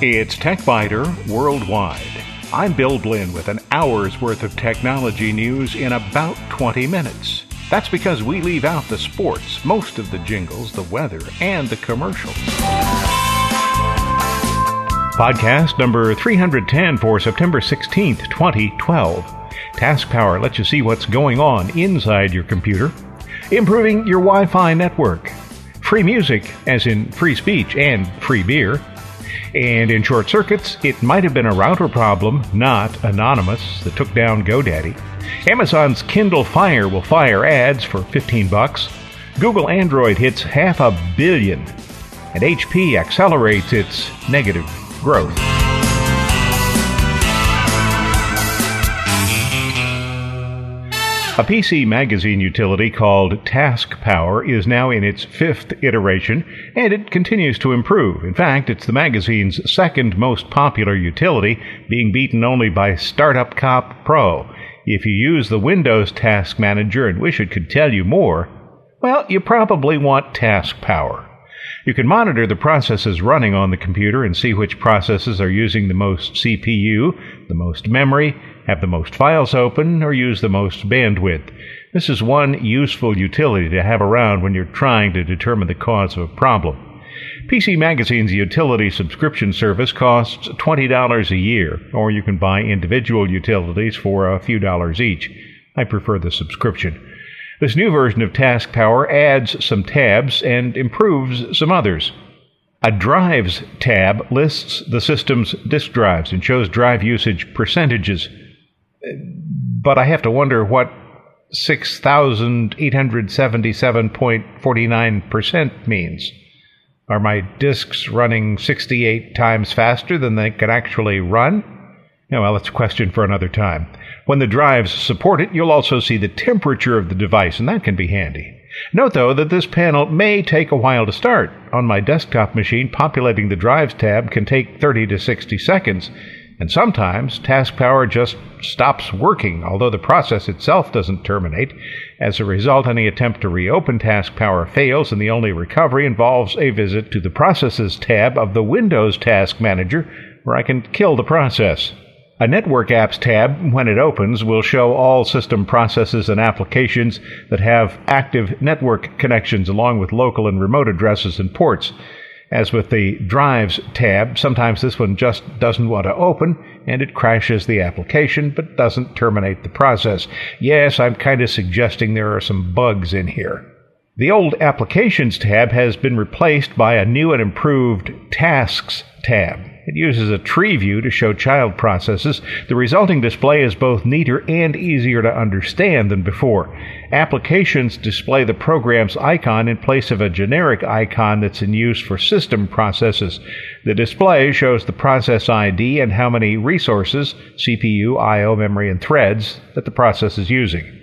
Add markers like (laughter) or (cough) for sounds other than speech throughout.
It's TechByter Worldwide. I'm Bill Blinn with an hour's worth of technology news in about 20 minutes. That's because we leave out the sports, most of the jingles, the weather, and the commercials. Podcast number 310 for September 16th, 2012. Task Power lets you see what's going on inside your computer, improving your Wi Fi network, free music, as in free speech and free beer and in short circuits, it might have been a router problem, not anonymous, that took down GoDaddy. Amazon's Kindle Fire will fire ads for 15 bucks. Google Android hits half a billion. And HP accelerates its negative growth. A PC magazine utility called Task Power is now in its fifth iteration, and it continues to improve. In fact, it's the magazine's second most popular utility, being beaten only by Startup Cop Pro. If you use the Windows Task Manager and wish it could tell you more, well, you probably want Task Power. You can monitor the processes running on the computer and see which processes are using the most CPU, the most memory, have the most files open, or use the most bandwidth. This is one useful utility to have around when you're trying to determine the cause of a problem. PC Magazine's utility subscription service costs $20 a year, or you can buy individual utilities for a few dollars each. I prefer the subscription. This new version of Task Power adds some tabs and improves some others. A Drives tab lists the system's disk drives and shows drive usage percentages but I have to wonder what 6,877.49% means. Are my disks running 68 times faster than they can actually run? Yeah, well, that's a question for another time. When the drives support it, you'll also see the temperature of the device, and that can be handy. Note, though, that this panel may take a while to start. On my desktop machine, populating the Drives tab can take 30 to 60 seconds, and sometimes task power just stops working, although the process itself doesn't terminate. As a result, any attempt to reopen task power fails, and the only recovery involves a visit to the Processes tab of the Windows Task Manager, where I can kill the process. A Network Apps tab, when it opens, will show all system processes and applications that have active network connections along with local and remote addresses and ports. As with the Drives tab, sometimes this one just doesn't want to open and it crashes the application but doesn't terminate the process. Yes, I'm kind of suggesting there are some bugs in here. The old Applications tab has been replaced by a new and improved Tasks tab. It uses a tree view to show child processes. The resulting display is both neater and easier to understand than before. Applications display the program's icon in place of a generic icon that's in use for system processes. The display shows the process ID and how many resources, CPU, I/O, memory, and threads that the process is using.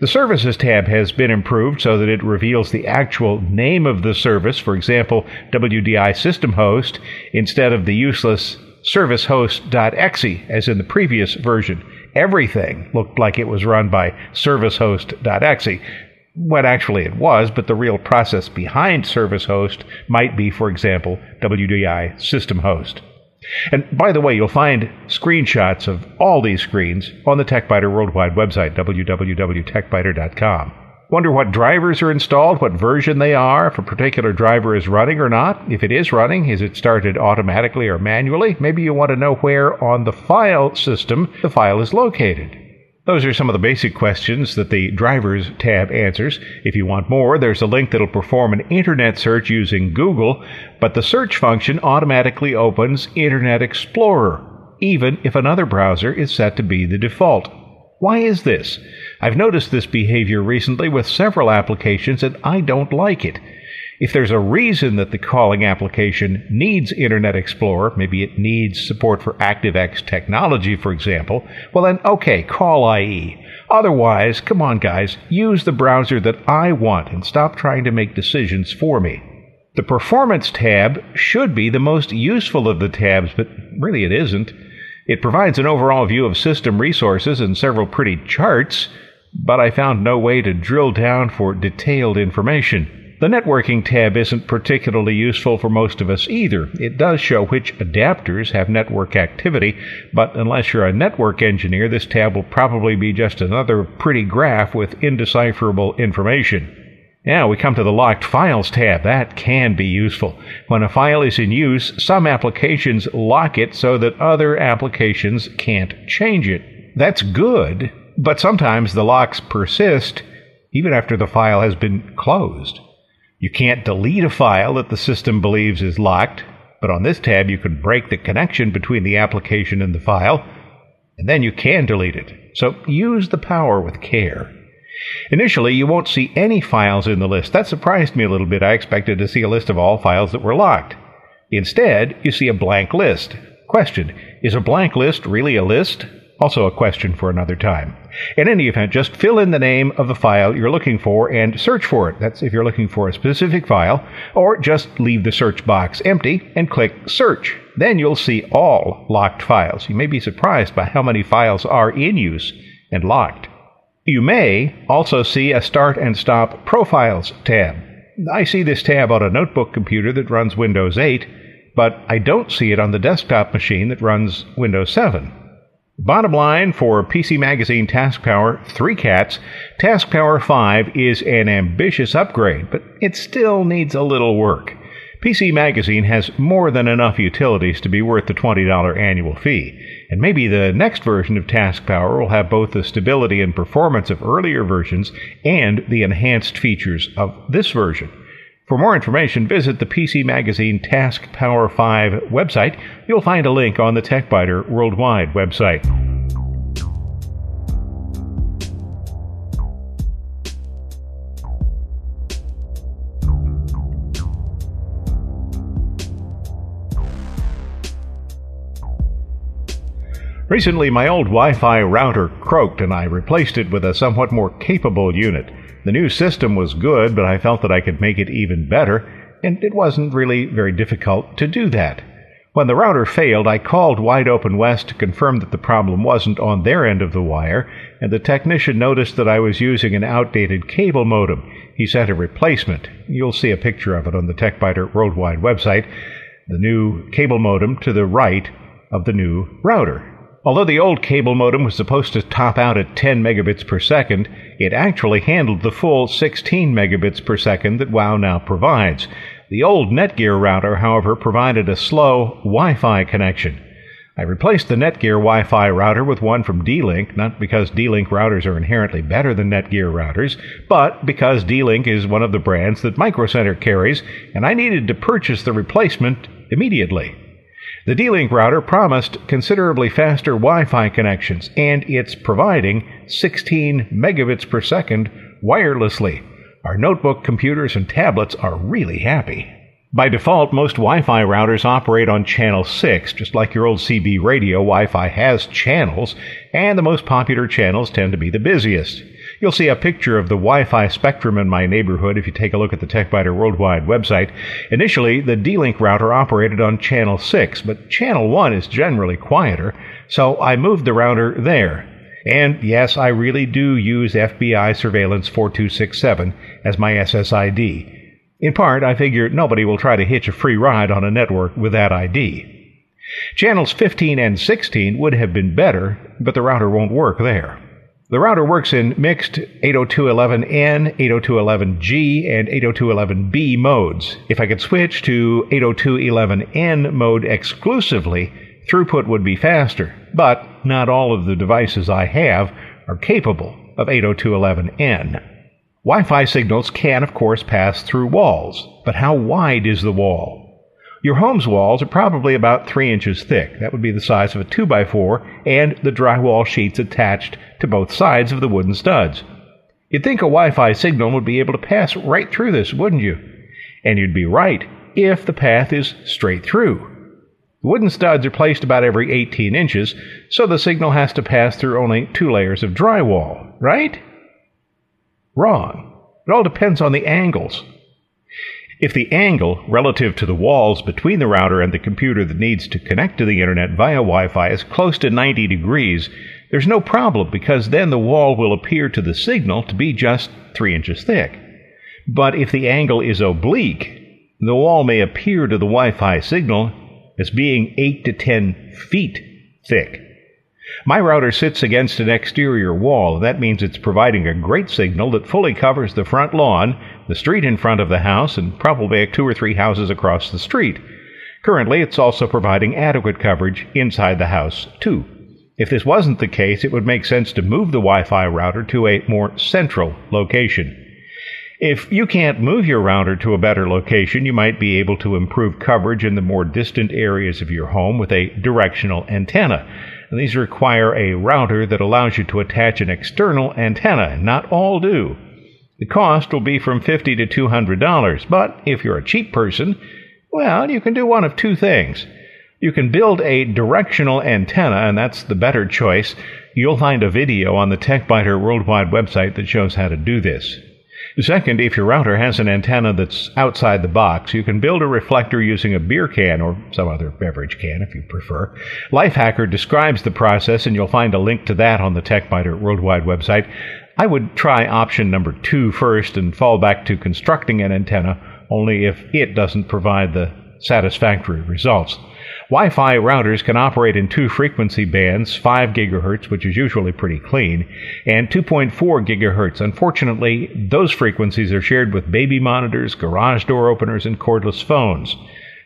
The Services tab has been improved so that it reveals the actual name of the service, for example, WDI system host, instead of the useless servicehost.exe as in the previous version. Everything looked like it was run by servicehost.exe. What actually it was, but the real process behind service host might be, for example, WDI system host. And by the way, you'll find screenshots of all these screens on the TechByter Worldwide website, www.techbyter.com. Wonder what drivers are installed, what version they are, if a particular driver is running or not. If it is running, is it started automatically or manually? Maybe you want to know where on the file system the file is located. Those are some of the basic questions that the Drivers tab answers. If you want more, there's a link that'll perform an internet search using Google, but the search function automatically opens Internet Explorer, even if another browser is set to be the default. Why is this? I've noticed this behavior recently with several applications and I don't like it. If there's a reason that the calling application needs Internet Explorer, maybe it needs support for ActiveX technology, for example, well then, okay, call IE. Otherwise, come on guys, use the browser that I want and stop trying to make decisions for me. The Performance tab should be the most useful of the tabs, but really it isn't. It provides an overall view of system resources and several pretty charts, but I found no way to drill down for detailed information. The networking tab isn't particularly useful for most of us either. It does show which adapters have network activity, but unless you're a network engineer, this tab will probably be just another pretty graph with indecipherable information. Now we come to the Locked Files tab. That can be useful. When a file is in use, some applications lock it so that other applications can't change it. That's good, but sometimes the locks persist even after the file has been closed. You can't delete a file that the system believes is locked, but on this tab you can break the connection between the application and the file, and then you can delete it. So use the power with care. Initially, you won't see any files in the list. That surprised me a little bit. I expected to see a list of all files that were locked. Instead, you see a blank list. Question Is a blank list really a list? Also, a question for another time. In any event, just fill in the name of the file you're looking for and search for it. That's if you're looking for a specific file, or just leave the search box empty and click Search. Then you'll see all locked files. You may be surprised by how many files are in use and locked. You may also see a Start and Stop Profiles tab. I see this tab on a notebook computer that runs Windows 8, but I don't see it on the desktop machine that runs Windows 7. Bottom line for PC Magazine Task Power 3 Cats, Task Power 5 is an ambitious upgrade, but it still needs a little work. PC Magazine has more than enough utilities to be worth the $20 annual fee, and maybe the next version of Task Power will have both the stability and performance of earlier versions and the enhanced features of this version. For more information, visit the PC Magazine Task Power 5 website. You'll find a link on the TechByter Worldwide website. Recently, my old Wi Fi router croaked and I replaced it with a somewhat more capable unit. The new system was good, but I felt that I could make it even better, and it wasn't really very difficult to do that. When the router failed, I called Wide Open West to confirm that the problem wasn't on their end of the wire, and the technician noticed that I was using an outdated cable modem. He sent a replacement. You'll see a picture of it on the TechByter Worldwide website. The new cable modem to the right of the new router. Although the old cable modem was supposed to top out at 10 megabits per second, it actually handled the full 16 megabits per second that WOW now provides. The old Netgear router, however, provided a slow Wi Fi connection. I replaced the Netgear Wi Fi router with one from D Link, not because D Link routers are inherently better than Netgear routers, but because D Link is one of the brands that Micro Center carries, and I needed to purchase the replacement immediately. The D-Link router promised considerably faster Wi-Fi connections, and it's providing 16 megabits per second wirelessly. Our notebook computers and tablets are really happy. By default, most Wi Fi routers operate on channel 6. Just like your old CB radio, Wi Fi has channels, and the most popular channels tend to be the busiest. You'll see a picture of the Wi-Fi spectrum in my neighborhood if you take a look at the TechByter Worldwide website. Initially, the D-Link router operated on channel 6, but channel 1 is generally quieter, so I moved the router there. And yes, I really do use FBI Surveillance 4267 as my SSID. In part, I figure nobody will try to hitch a free ride on a network with that ID. Channels 15 and 16 would have been better, but the router won't work there. The router works in mixed 802.11n, 802.11g, and 802.11b modes. If I could switch to 802.11n mode exclusively, throughput would be faster, but not all of the devices I have are capable of 802.11n. Wi Fi signals can, of course, pass through walls, but how wide is the wall? Your home's walls are probably about 3 inches thick. That would be the size of a 2x4 and the drywall sheets attached to both sides of the wooden studs. You'd think a Wi Fi signal would be able to pass right through this, wouldn't you? And you'd be right if the path is straight through. The wooden studs are placed about every 18 inches, so the signal has to pass through only two layers of drywall, right? Wrong. It all depends on the angles. If the angle relative to the walls between the router and the computer that needs to connect to the internet via Wi Fi is close to 90 degrees, There's no problem because then the wall will appear to the signal to be just 3 inches thick. But if the angle is oblique, the wall may appear to the Wi Fi signal as being 8 to 10 feet thick. My router sits against an exterior wall, that means it's providing a great signal that fully covers the front lawn, the street in front of the house, and probably two or three houses across the street. Currently, it's also providing adequate coverage inside the house, too. If this wasn't the case, it would make sense to move the Wi Fi router to a more central location. If you can't move your router to a better location, you might be able to improve coverage in the more distant areas of your home with a directional antenna. And these require a router that allows you to attach an external antenna. Not all do. The cost will be from 50 to $200, but if you're a cheap person, well, you can do one of two things. You can build a directional antenna, and that's the better choice. You'll find a video on the TechByter Worldwide website that shows how to do this. Second, if your router has an antenna that's outside the box, you can build a reflector using a beer can or some other beverage can if you prefer. Lifehacker describes the process, and you'll find a link to that on the TechByter Worldwide website. I would try option number two first and fall back to constructing an antenna only if it doesn't provide the satisfactory results. Wi-Fi routers can operate in two frequency bands, 5 gigahertz, which is usually pretty clean, and 2.4 gigahertz. Unfortunately, those frequencies are shared with baby monitors, garage door openers, and cordless phones.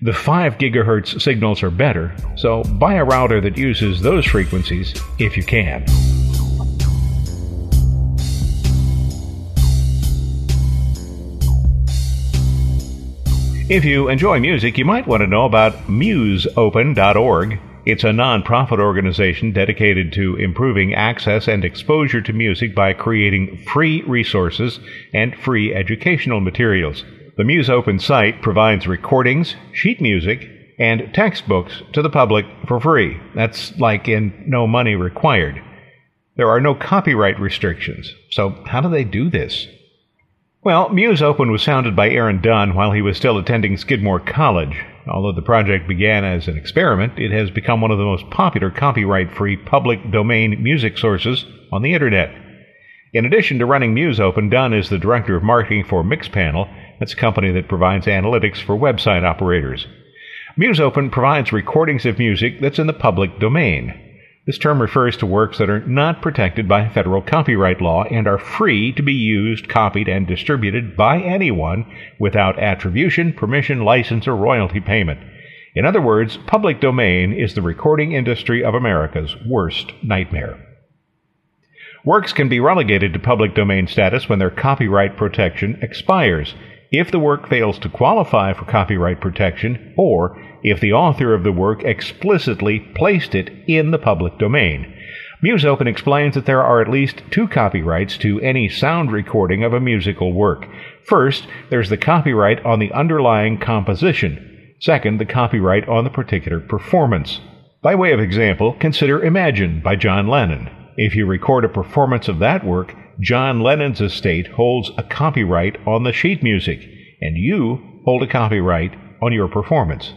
The 5 gigahertz signals are better, so buy a router that uses those frequencies if you can. If you enjoy music, you might want to know about musopen.org. It's a nonprofit organization dedicated to improving access and exposure to music by creating free resources and free educational materials. The Musopen site provides recordings, sheet music, and textbooks to the public for free. That's like in no money required. There are no copyright restrictions. So, how do they do this? Well, Musopen was founded by Aaron Dunn while he was still attending Skidmore College. Although the project began as an experiment, it has become one of the most popular copyright free public domain music sources on the Internet. In addition to running Musopen, Dunn is the director of marketing for Mixpanel. That's a company that provides analytics for website operators. Musopen provides recordings of music that's in the public domain. This term refers to works that are not protected by federal copyright law and are free to be used, copied, and distributed by anyone without attribution, permission, license, or royalty payment. In other words, public domain is the recording industry of America's worst nightmare. Works can be relegated to public domain status when their copyright protection expires if the work fails to qualify for copyright protection or if the author of the work explicitly placed it in the public domain. Musopen explains that there are at least two copyrights to any sound recording of a musical work. First, there's the copyright on the underlying composition. Second, the copyright on the particular performance. By way of example, consider Imagine by John Lennon. If you record a performance of that work, John Lennon's estate holds a copyright on the sheet music, and you hold a copyright on your performance.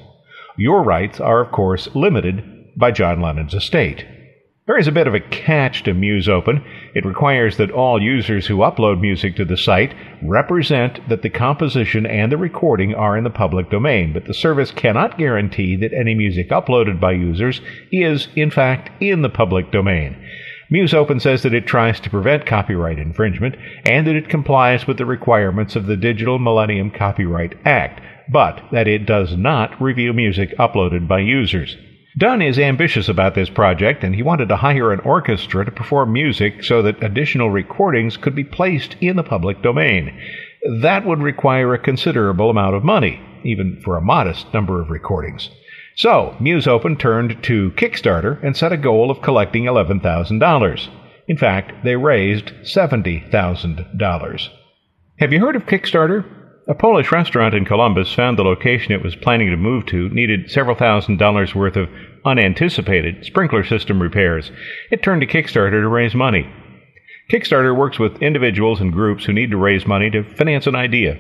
Your rights are, of course, limited by John Lennon's estate. There is a bit of a catch to Musopen. It requires that all users who upload music to the site represent that the composition and the recording are in the public domain, but the service cannot guarantee that any music uploaded by users is, in fact, in the public domain. Musopen says that it tries to prevent copyright infringement and that it complies with the requirements of the Digital Millennium Copyright Act, but that it does not review music uploaded by users. Dunn is ambitious about this project, and he wanted to hire an orchestra to perform music so that additional recordings could be placed in the public domain. That would require a considerable amount of money, even for a modest number of recordings. So, Musopen turned to Kickstarter and set a goal of collecting $11,000. In fact, they raised $70,000. Have you heard of Kickstarter? A Polish restaurant in Columbus found the location it was planning to move to needed several thousand dollars worth of unanticipated sprinkler system repairs. It turned to Kickstarter to raise money. Kickstarter works with individuals and groups who need to raise money to finance an idea.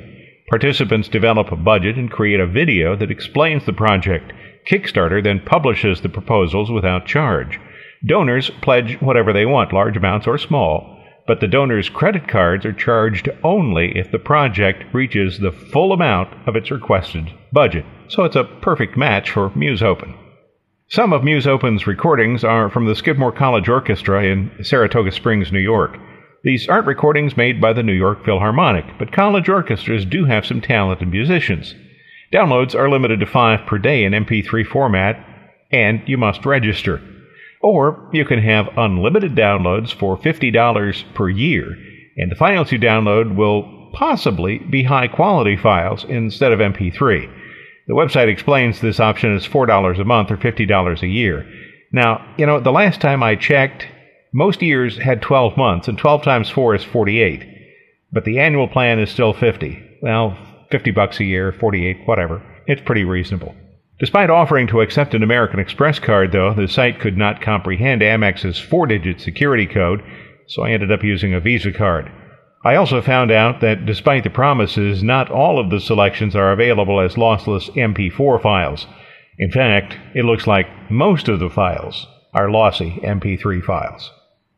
Participants develop a budget and create a video that explains the project. Kickstarter then publishes the proposals without charge. Donors pledge whatever they want, large amounts or small, but the donor's credit cards are charged only if the project reaches the full amount of its requested budget. So it's a perfect match for Musopen. Some of Musopen's recordings are from the Skidmore College Orchestra in Saratoga Springs, New York. These aren't recordings made by the New York Philharmonic, but college orchestras do have some talented musicians. Downloads are limited to five per day in MP3 format, and you must register. Or you can have unlimited downloads for $50 per year, and the files you download will possibly be high quality files instead of MP3. The website explains this option is $4 a month or $50 a year. Now, you know, the last time I checked, most years had 12 months, and 12 times 4 is 48. But the annual plan is still 50. Well, 50 bucks a year, 48, whatever. It's pretty reasonable. Despite offering to accept an American Express card, though, the site could not comprehend Amex's four digit security code, so I ended up using a Visa card. I also found out that despite the promises, not all of the selections are available as lossless MP4 files. In fact, it looks like most of the files are lossy MP3 files.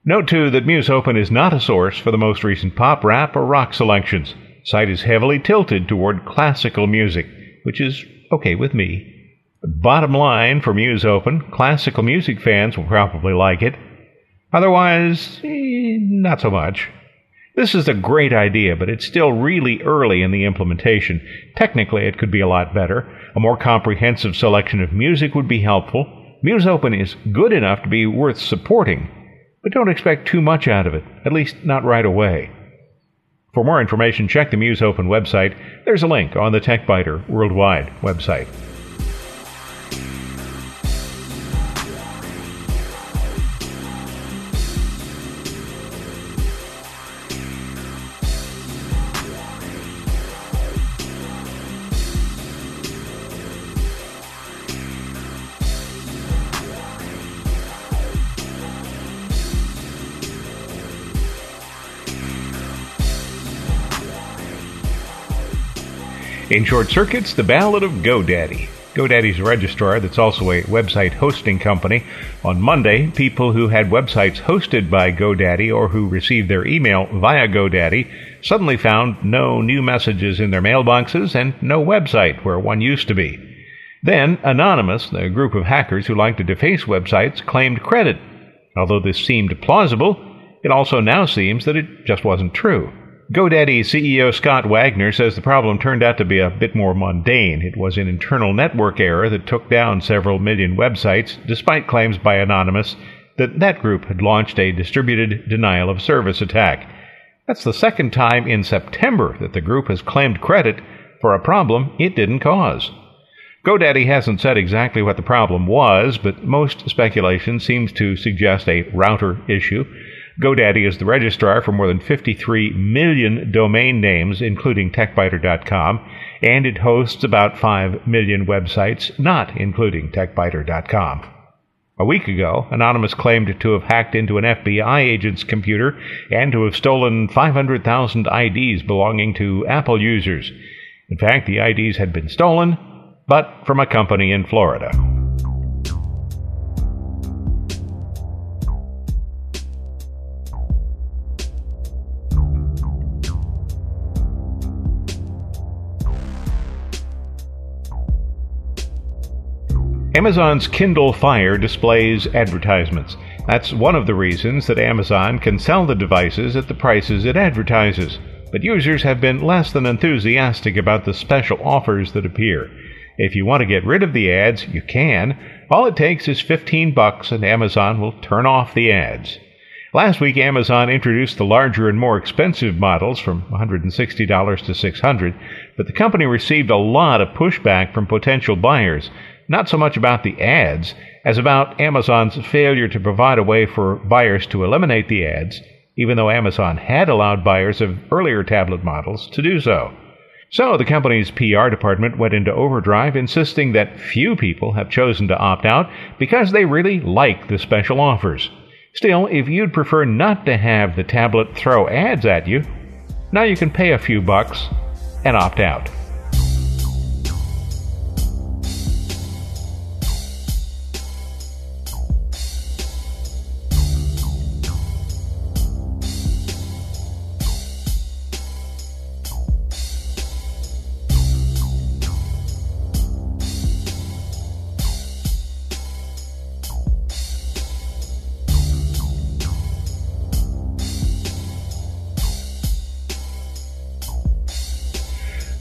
Note too that Musopen is not a source for the most recent pop, rap, or rock selections. Site is heavily tilted toward classical music, which is okay with me. Bottom line for Musopen, classical music fans will probably like it. Otherwise, eh, not so much. This is a great idea, but it's still really early in the implementation. Technically, it could be a lot better. A more comprehensive selection of music would be helpful. Musopen is good enough to be worth supporting, but don't expect too much out of it, at least not right away. For more information, check the Musopen website. There's a link on the TechByter Worldwide website. In short circuits, the Ballad of GoDaddy. GoDaddy's a registrar that's also a website hosting company. On Monday, people who had websites hosted by GoDaddy or who received their email via GoDaddy suddenly found no new messages in their mailboxes and no website where one used to be. Then, Anonymous, the group of hackers who like to deface websites, claimed credit. Although this seemed plausible, it also now seems that it just wasn't true. GoDaddy CEO Scott Wagner says the problem turned out to be a bit more mundane. It was an internal network error that took down several million websites, despite claims by Anonymous that that group had launched a distributed denial of service attack. That's the second time in September that the group has claimed credit for a problem it didn't cause. GoDaddy hasn't said exactly what the problem was, but most speculation seems to suggest a router issue. GoDaddy is the registrar for more than 53 million domain names, including TechByter.com, and it hosts about 5 million websites, not including TechByter.com. A week ago, Anonymous claimed to have hacked into an FBI agent's computer and to have stolen 500,000 IDs belonging to Apple users. In fact, the IDs had been stolen, but from a company in Florida. Amazon's Kindle Fire displays advertisements. That's one of the reasons that Amazon can sell the devices at the prices it advertises. But users have been less than enthusiastic about the special offers that appear. If you want to get rid of the ads, you can. All it takes is 15 bucks and Amazon will turn off the ads. Last week Amazon introduced the larger and more expensive models from $160 to 600, but the company received a lot of pushback from potential buyers not so much about the ads as about Amazon's failure to provide a way for buyers to eliminate the ads, even though Amazon had allowed buyers of earlier tablet models to do so. So the company's PR department went into overdrive, insisting that few people have chosen to opt out because they really like the special offers. Still, if you'd prefer not to have the tablet throw ads at you, now you can pay a few bucks and opt out.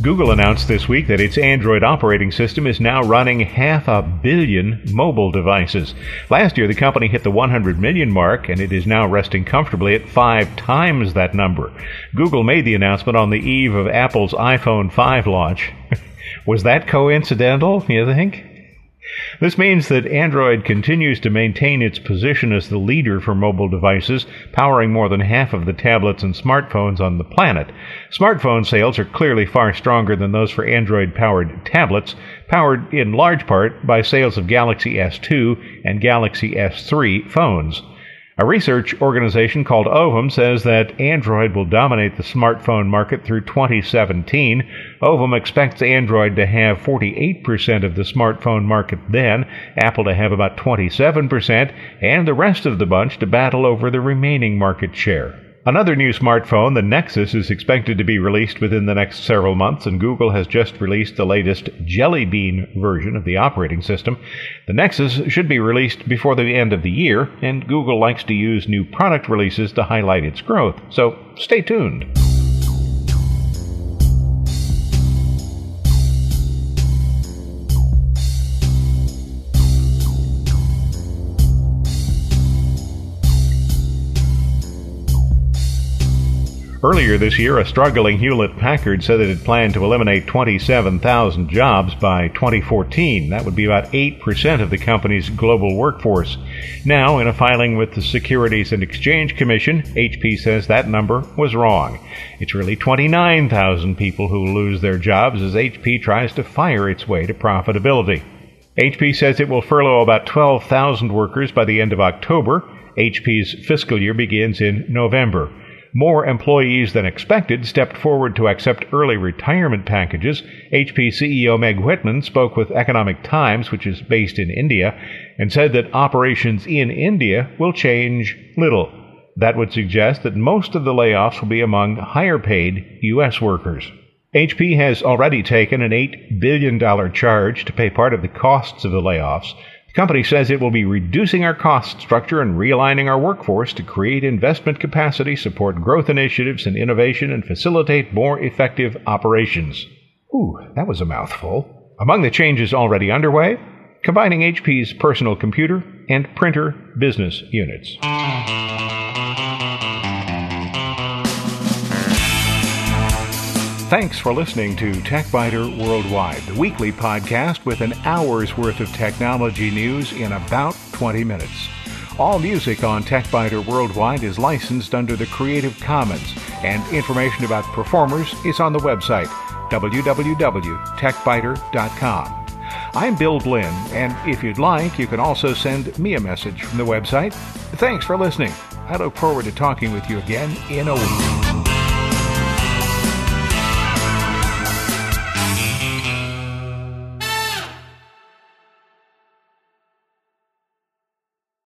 Google announced this week that its Android operating system is now running half a billion mobile devices. Last year, the company hit the 100 million mark, and it is now resting comfortably at five times that number. Google made the announcement on the eve of Apple's iPhone 5 launch. (laughs) Was that coincidental, you think? This means that Android continues to maintain its position as the leader for mobile devices, powering more than half of the tablets and smartphones on the planet. Smartphone sales are clearly far stronger than those for Android powered tablets, powered in large part by sales of Galaxy S2 and Galaxy S3 phones. A research organization called Ovum says that Android will dominate the smartphone market through 2017. Ovum expects Android to have 48% of the smartphone market then, Apple to have about 27%, and the rest of the bunch to battle over the remaining market share. Another new smartphone, the Nexus, is expected to be released within the next several months, and Google has just released the latest Jelly Bean version of the operating system. The Nexus should be released before the end of the year, and Google likes to use new product releases to highlight its growth, so stay tuned. Earlier this year, a struggling Hewlett Packard said it planned to eliminate 27,000 jobs by 2014. That would be about 8% of the company's global workforce. Now, in a filing with the Securities and Exchange Commission, HP says that number was wrong. It's really 29,000 people who lose their jobs as HP tries to fire its way to profitability. HP says it will furlough about 12,000 workers by the end of October. HP's fiscal year begins in November. More employees than expected stepped forward to accept early retirement packages. HP CEO Meg Whitman spoke with Economic Times, which is based in India, and said that operations in India will change little. That would suggest that most of the layoffs will be among higher paid U.S. workers. HP has already taken an $8 billion charge to pay part of the costs of the layoffs. The company says it will be reducing our cost structure and realigning our workforce to create investment capacity, support growth initiatives and innovation, and facilitate more effective operations. Ooh, that was a mouthful. Among the changes already underway, combining HP's personal computer and printer business units. Thanks for listening to TechByter Worldwide, the weekly podcast with an hour's worth of technology news in about 20 minutes. All music on TechByter Worldwide is licensed under the Creative Commons, and information about performers is on the website www.techbyter.com. I'm Bill Blinn, and if you'd like, you can also send me a message from the website. Thanks for listening. I look forward to talking with you again in a week.